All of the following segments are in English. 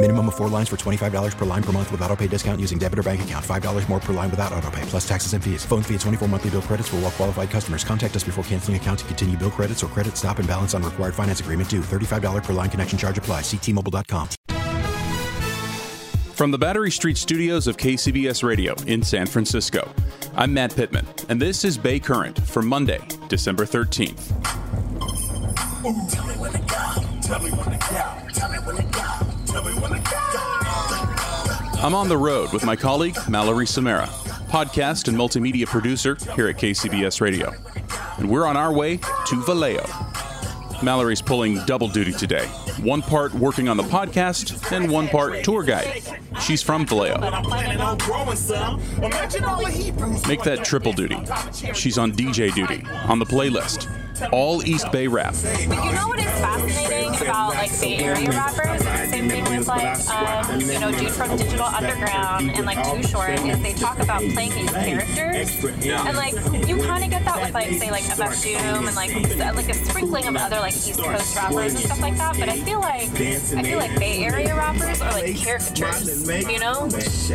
Minimum of four lines for $25 per line per month with auto pay discount using debit or bank account. $5 more per line without auto pay, plus taxes and fees. Phone fee at 24 monthly bill credits for all well qualified customers. Contact us before canceling account to continue bill credits or credit stop and balance on required finance agreement due. $35 per line connection charge apply. Ctmobile.com. From the Battery Street studios of KCBS Radio in San Francisco, I'm Matt Pittman, and this is Bay Current for Monday, December 13th. I'm on the road with my colleague, Mallory Samara, podcast and multimedia producer here at KCBS Radio. And we're on our way to Vallejo. Mallory's pulling double duty today one part working on the podcast and one part tour guide. She's from Vallejo. Make that triple duty. She's on DJ duty, on the playlist. All East Bay rap. But you know what is fascinating about like Bay Area rappers? It's the same thing with like um, you know dude from Digital Underground and like Too Short is they talk about playing these characters and like you kind of get that with like say like MF Doom and like like a sprinkling of other like East Coast rappers and stuff like that. But I feel like I feel like Bay Area rappers are like caricatures. You know,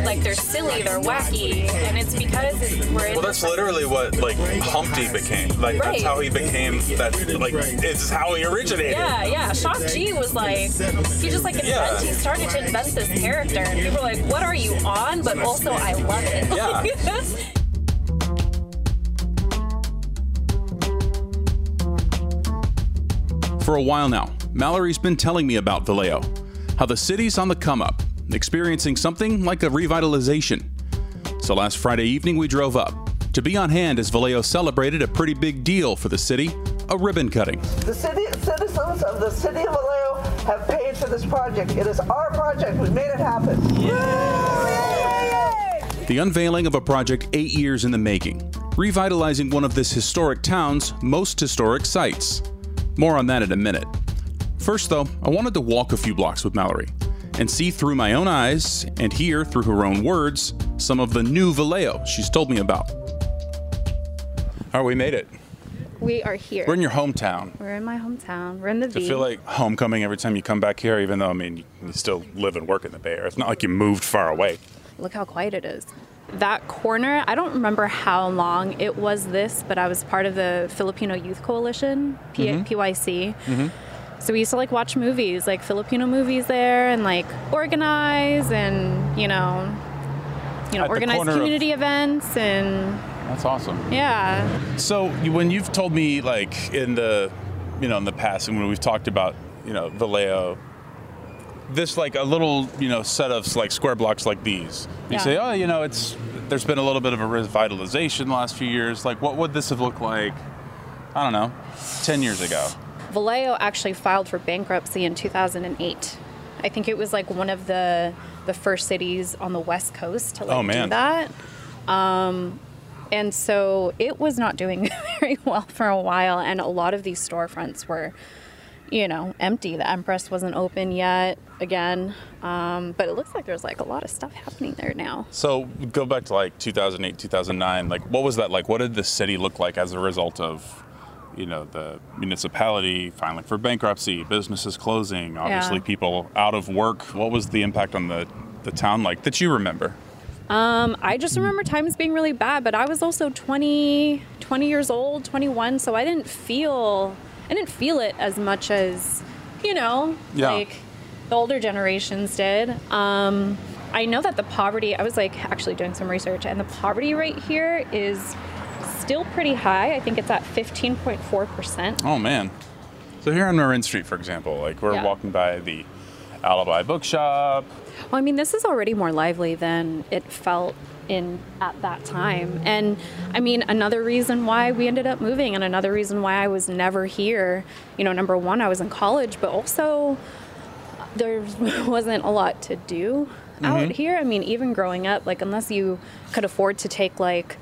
like they're silly, they're wacky, and it's because it's, we're Well, that's literally what like Humpty became. Like Right. that's how he became. That like it's how he originated. Yeah, yeah. Shock G was like, he just like invent, Yeah. he started to invent this character, and people were like, "What are you on?" But also, I love it. Yeah. For a while now, Mallory's been telling me about Vallejo, how the city's on the come up, experiencing something like a revitalization. So last Friday evening, we drove up to be on hand as Vallejo celebrated a pretty big deal for the city a ribbon cutting. The city, citizens of the city of Vallejo have paid for this project. It is our project. We made it happen. The unveiling of a project eight years in the making, revitalizing one of this historic town's most historic sites. More on that in a minute. First, though, I wanted to walk a few blocks with Mallory and see through my own eyes and hear through her own words some of the new Vallejo she's told me about. All right, we made it. We are here. We're in your hometown. We're in my hometown. We're in the Does it V. feel like homecoming every time you come back here, even though, I mean, you- you still live and work in the Bay Area? It's not like you moved far away. Look how quiet it is. That corner, I don't remember how long it was this, but I was part of the Filipino Youth Coalition, P- Mhm. PYC. So we used to like watch movies, like Filipino movies there, and like organize and you know, you know, At organize corner of- community events and That's awesome. yeah. So when you've told me like in the, you know, in the past, and when we've talked about, you know, Vallejo, this like a little, you know, set of like square blocks like these. You Yeah. say, oh, you know, it's there's been a little bit of a revitalization the last few years. Like, what would this have looked like? I don't know, ten years ago. Vallejo actually filed for bankruptcy in 2008. I think it was like one of the the first cities on the west coast to like Oh, man. do that. Um, and so it was not doing very well for a while, and a lot of these storefronts were, you know, empty. The Empress wasn't open yet again, um, but it looks like there's like a lot of stuff happening there now. So go back to like 2008, 2009. Like, what was that like? What did the city look like as a result of, you know, the municipality filing for bankruptcy, businesses closing, obviously Yeah. people out of work? What was the impact on the the town like that you remember? Um, I just remember times being really bad, but I was also 20, 20 years old, 21, so I didn't feel I didn't feel it as much as, you know, Yeah. like the older generations did. Um, I know that the poverty, I was like actually doing some research and the poverty rate here is still pretty high. I think it's at 15.4%. Oh man. So here on Marin Street, for example, like we're Yeah. walking by the Alibi Bookshop. Well, I mean, this is already more lively than it felt in at that time. And I mean, another reason why we ended up moving and another reason why I was never here, you know, number one, I was in college, but also there wasn't a lot to do out Mhm. here. I mean, even growing up, like, unless you could afford to take, like,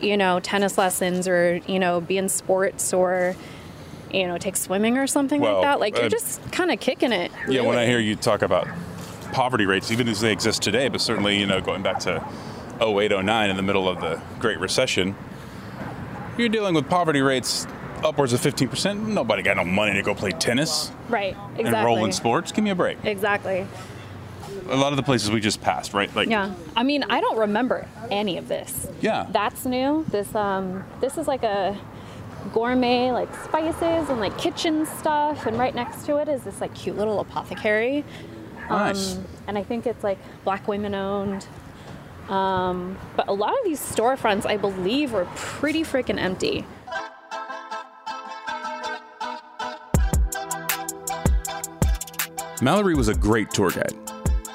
you know, tennis lessons or, you know, be in sports or, you know, take swimming or something Well, like that, like, uh, you're just kind of kicking it. Yeah, when I hear you talk about poverty rates, even as they exist today, but certainly, you know, going back to 08, 09 in the middle of the Great Recession, you're dealing with poverty rates upwards of 15%. Nobody got no money to go play tennis Right, exactly. and roll in sports. Give me a break. Exactly. A lot of the places we just passed, right? Like, yeah. I mean, I don't remember any of this. Yeah. That's new. This um this is like a gourmet like spices and like kitchen stuff and right next to it is this like cute little apothecary. Nice. Um, and I think it's like black women owned. Um, but a lot of these storefronts I believe were pretty freaking empty. Mallory was a great tour guide,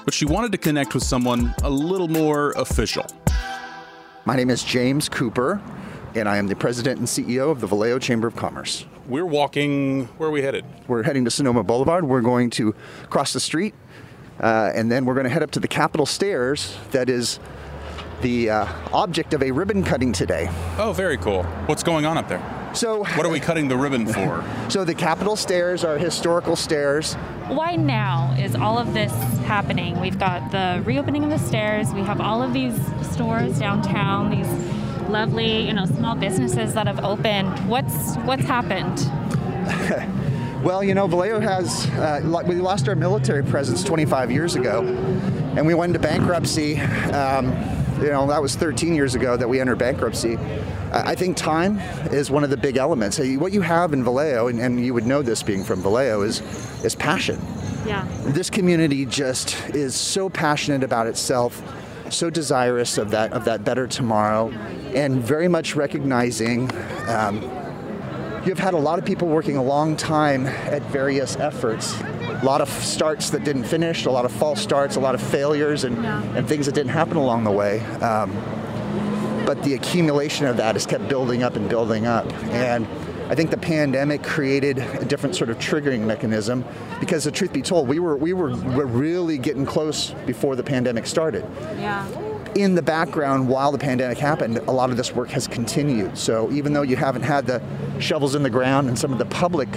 but she wanted to connect with someone a little more official. My name is James Cooper, and I am the president and CEO of the Vallejo Chamber of Commerce. We're walking, where are we headed? We're heading to Sonoma Boulevard. We're going to cross the street, uh, and then we're going to head up to the Capitol stairs that is the uh, object of a ribbon cutting today. Oh, very cool. What's going on up there? So, what are we cutting the ribbon for? So, the Capitol stairs are historical stairs. Why now is all of this happening? We've got the reopening of the stairs. We have all of these stores downtown, these lovely, you know, small businesses that have opened. What's what's happened? Well, you know, Vallejo has, uh, we lost our military presence 25 years ago, and we went into bankruptcy. Um, you know, that was 13 years ago that we entered bankruptcy. I think time is one of the big elements. What you have in Vallejo, and, and you would know this being from Vallejo, is, is passion. Yeah. This community just is so passionate about itself, so desirous of that of that better tomorrow, and very much recognizing. Um, you've had a lot of people working a long time at various efforts. A lot of starts that didn't finish, a lot of false starts, a lot of failures, and, and things that didn't happen along the way. Um, but the accumulation of that has kept building up and building up. And I think the pandemic created a different sort of triggering mechanism because the truth be told, we were we were, were really getting close before the pandemic started. Yeah. In the background, while the pandemic happened, a lot of this work has continued. So even though you haven't had the shovels in the ground and some of the public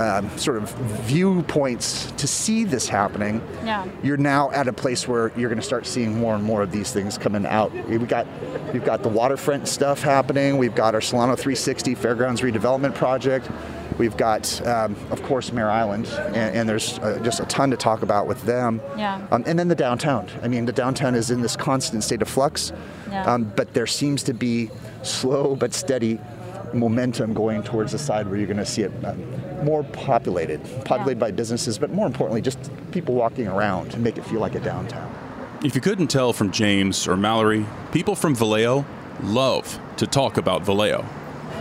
um, sort of viewpoints to see this happening, Yeah. you're now at a place where you're going to start seeing more and more of these things coming out. We got we've got the waterfront stuff happening. We've got our Solano 360 Fairgrounds redevelopment project. We've got, um, of course, Mare Island, and, and there's uh, just a ton to talk about with them. Yeah. Um, and then the downtown. I mean, the downtown is in this constant state of flux, Yeah. um, but there seems to be slow but steady momentum going towards the side where you're going to see it um, more populated, populated by businesses, but more importantly, just people walking around to make it feel like a downtown. If you couldn't tell from James or Mallory, people from Vallejo love to talk about Vallejo.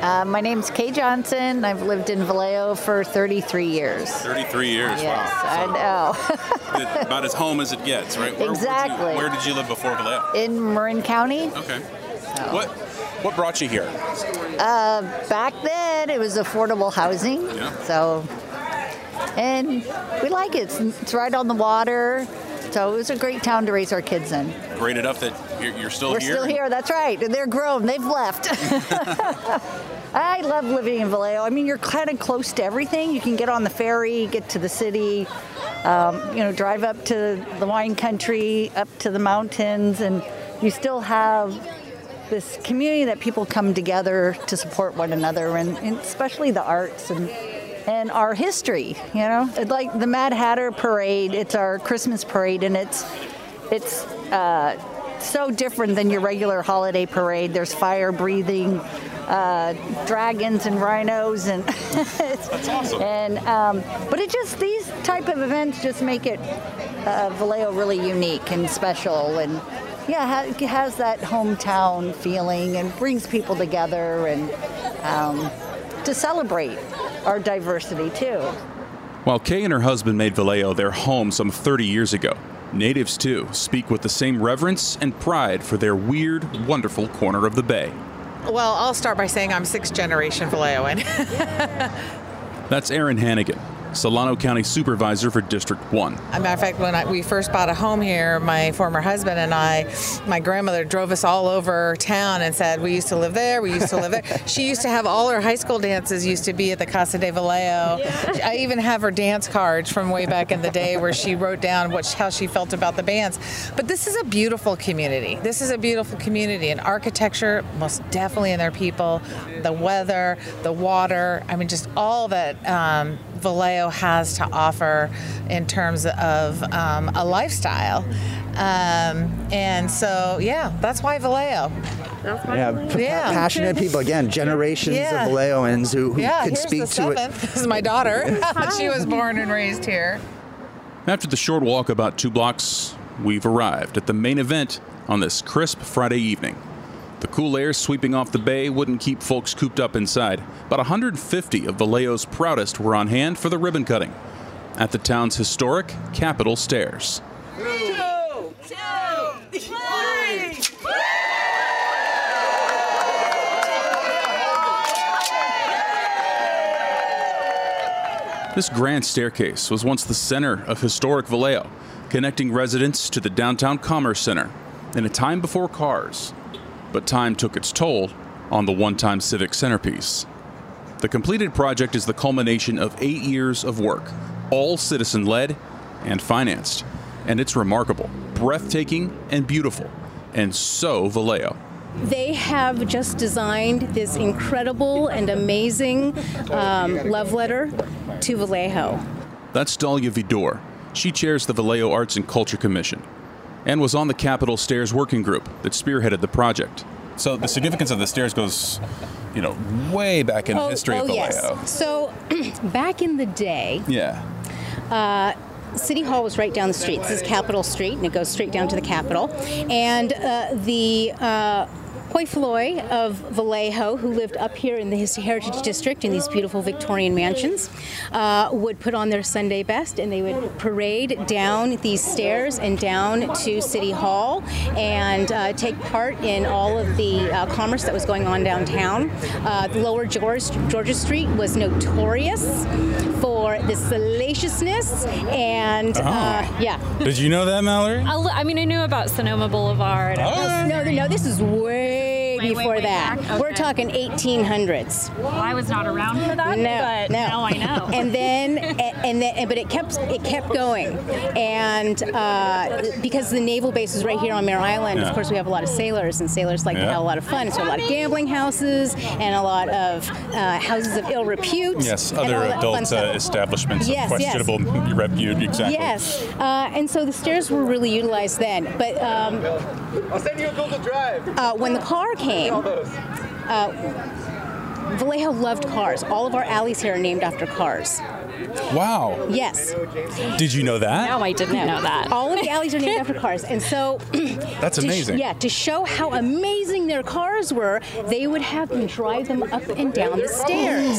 Uh, my name's Kay Johnson. I've lived in Vallejo for 33 years. 33 years. Yes, I know. About as home as it gets, right? Where, Exactly. Where did, you, where did you live before Vallejo? in Marin County. Okay. What what brought you here? Uh, back then, it was affordable housing. Yeah. So, and we like it. It's, it's right on the water. So it was a great town to raise our kids in. Great enough that you're, you're still We're here. still here. That's right. They're grown. They've left. I love living in Vallejo. I mean, you're kind of close to everything. You can get on the ferry, get to the city, um, you know, drive up to the wine country, up to the mountains, and you still have this community that people come together to support one another, and, and especially the arts and and our history. You know, like the Mad Hatter Parade. It's our Christmas parade, and it's it's uh, so different than your regular holiday parade. There's fire breathing, uh, dragons and rhinos, and that's awesome. And um, but it just these type of events just make it uh, Vallejo really unique and special, and yeah, ha- it has that hometown feeling and brings people together and um, to celebrate our diversity too. While Kay and her husband made Vallejo their home some 30 years ago, natives too speak with the same reverence and pride for their weird, wonderful corner of the bay. Well, I'll start by saying I'm sixth generation Vallejoan. That's Erin Hannigan, Solano County Supervisor for District 1. As a matter of fact, when I, we first bought a home here, my former husband and I, my grandmother drove us all over town and said, We used to live there, we used to live there. she used to have all her high school dances, used to be at the Casa de Vallejo. I even have her dance cards from way back in the day where she wrote down what, how she felt about the bands. But this is a beautiful community. This is a beautiful community, and architecture, most definitely in their people, the weather, the water, I mean, just all that. Um, Vallejo has to offer in terms of um, a lifestyle. Um, and so, yeah, that's why Vallejo. Yeah, p- passionate people again, generations Yeah. of Vallejoans who, who yeah, could speak the to it. This is my daughter. she was born and raised here. After the short walk about two blocks, we've arrived at the main event on this crisp Friday evening. The cool air sweeping off the bay wouldn't keep folks cooped up inside. About 150 of Vallejo's proudest were on hand for the ribbon cutting at the town's historic Capitol Stairs. This grand staircase was once the center of historic Vallejo, connecting residents to the downtown commerce center in a time before cars. But time took its toll on the one time civic centerpiece. The completed project is the culmination of eight years of work, all citizen led and financed. And it's remarkable, breathtaking, and beautiful, and so Vallejo. They have just designed this incredible and amazing um, love letter to Vallejo. That's Dahlia Vidor. She chairs the Vallejo Arts and Culture Commission and was on the Capitol Stairs working group that spearheaded the project. So the significance of the stairs goes, you know, way back in the history oh, of Vallejo. yes. So back in the day, Yeah. uh, City Hall was right down the street. This is Capitol Street, and it goes straight down to the Capitol. And uh, the uh, Hoi Polloi of Vallejo, who lived up here in the Heritage District in these beautiful Victorian mansions, uh, would put on their Sunday best and they would parade down these stairs and down to City Hall and uh, take part in all of the uh, commerce that was going on downtown. Uh, the lower George, Georgia Street was notorious for the salaciousness and uh, yeah. Did you know that, Mallory? A li- I mean, I knew about Sonoma Boulevard. No, no, no, this is way Way, way, before way that. back? We're talking 1800s. Well, I was not around for that, no, but no. now I know. and then, and, and then, but it kept it kept going, and uh, because the naval base is right here on Mare Island, Yeah. of course we have a lot of sailors, and sailors like to have a lot of fun. So a lot of gambling houses and a lot of uh, houses of ill repute. Yes, other all that fun adult uh, establishments Yes, of yes. questionable repute. Exactly. Yes, uh, and so the stairs were really utilized then. But um, I'll send you a Google Drive. uh, when the car came, uh, Vallejo loved cars. All of our alleys here are named after cars. Wow. Yes. Did you know that? No, I didn't know that. All of the alleys are named after cars, and so That's to sh- amazing. yeah, to show how amazing their cars were, they would have them drive them up and down the stairs.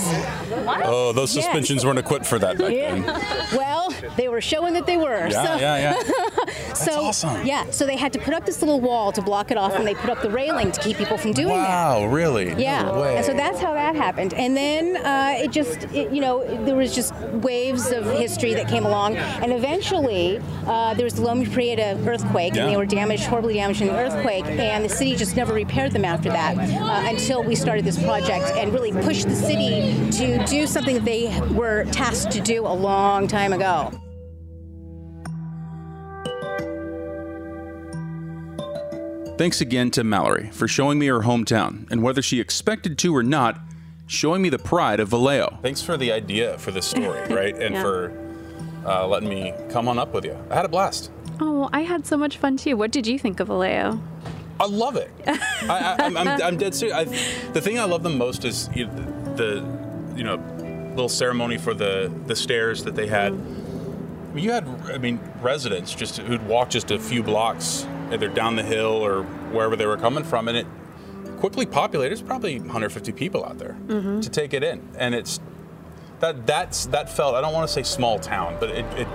Oh, those Yes. suspensions weren't equipped for that back then. Well, they were showing that they were. Yeah, so, yeah, yeah. so awesome. yeah, so they had to put up this little wall to block it off, and they put up the railing to keep people from doing that. Wow, really? Yeah, No and so that's how that happened. And then uh, it just, it, you know, there was just waves of history that came along, and eventually uh, there was the Loma Prieta earthquake, Yeah. and they were damaged, horribly damaged in the earthquake, and the city just never repaired them after that uh, until we started this project and really pushed the city to do something that they were tasked to do a long time ago. Thanks again to Mallory for showing me her hometown and whether she expected to or not, showing me the pride of Vallejo. Thanks for the idea for this story, right? And Yeah. for uh, letting me come on up with you. I had a blast. Oh, I had so much fun too. What did you think of Vallejo? I love it. I, I, I'm, I'm, I'm dead serious. I, the thing I love the most is you know, the, you know, little ceremony for the the stairs that they had. I mean, you had, I mean, residents just who'd walk just a few blocks either down the hill or wherever they were coming from, and it quickly populated. There's probably 150 people out there Mhm. to take it in, and it's that that's that felt. I don't want to say small town, but it. it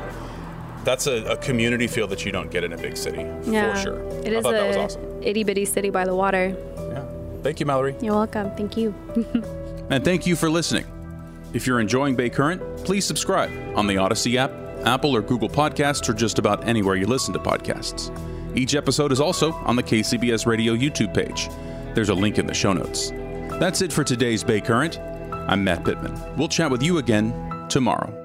that's a, a community feel that you don't get in a big city, Yeah. for sure. It I is thought that was a awesome. itty bitty city by the water. Yeah. Thank you, Mallory. You're welcome. Thank you. And thank you for listening. If you're enjoying Bay Current, please subscribe on the Odyssey app, Apple or Google Podcasts, or just about anywhere you listen to podcasts. Each episode is also on the KCBS Radio YouTube page. There's a link in the show notes. That's it for today's Bay Current. I'm Matt Pittman. We'll chat with you again tomorrow.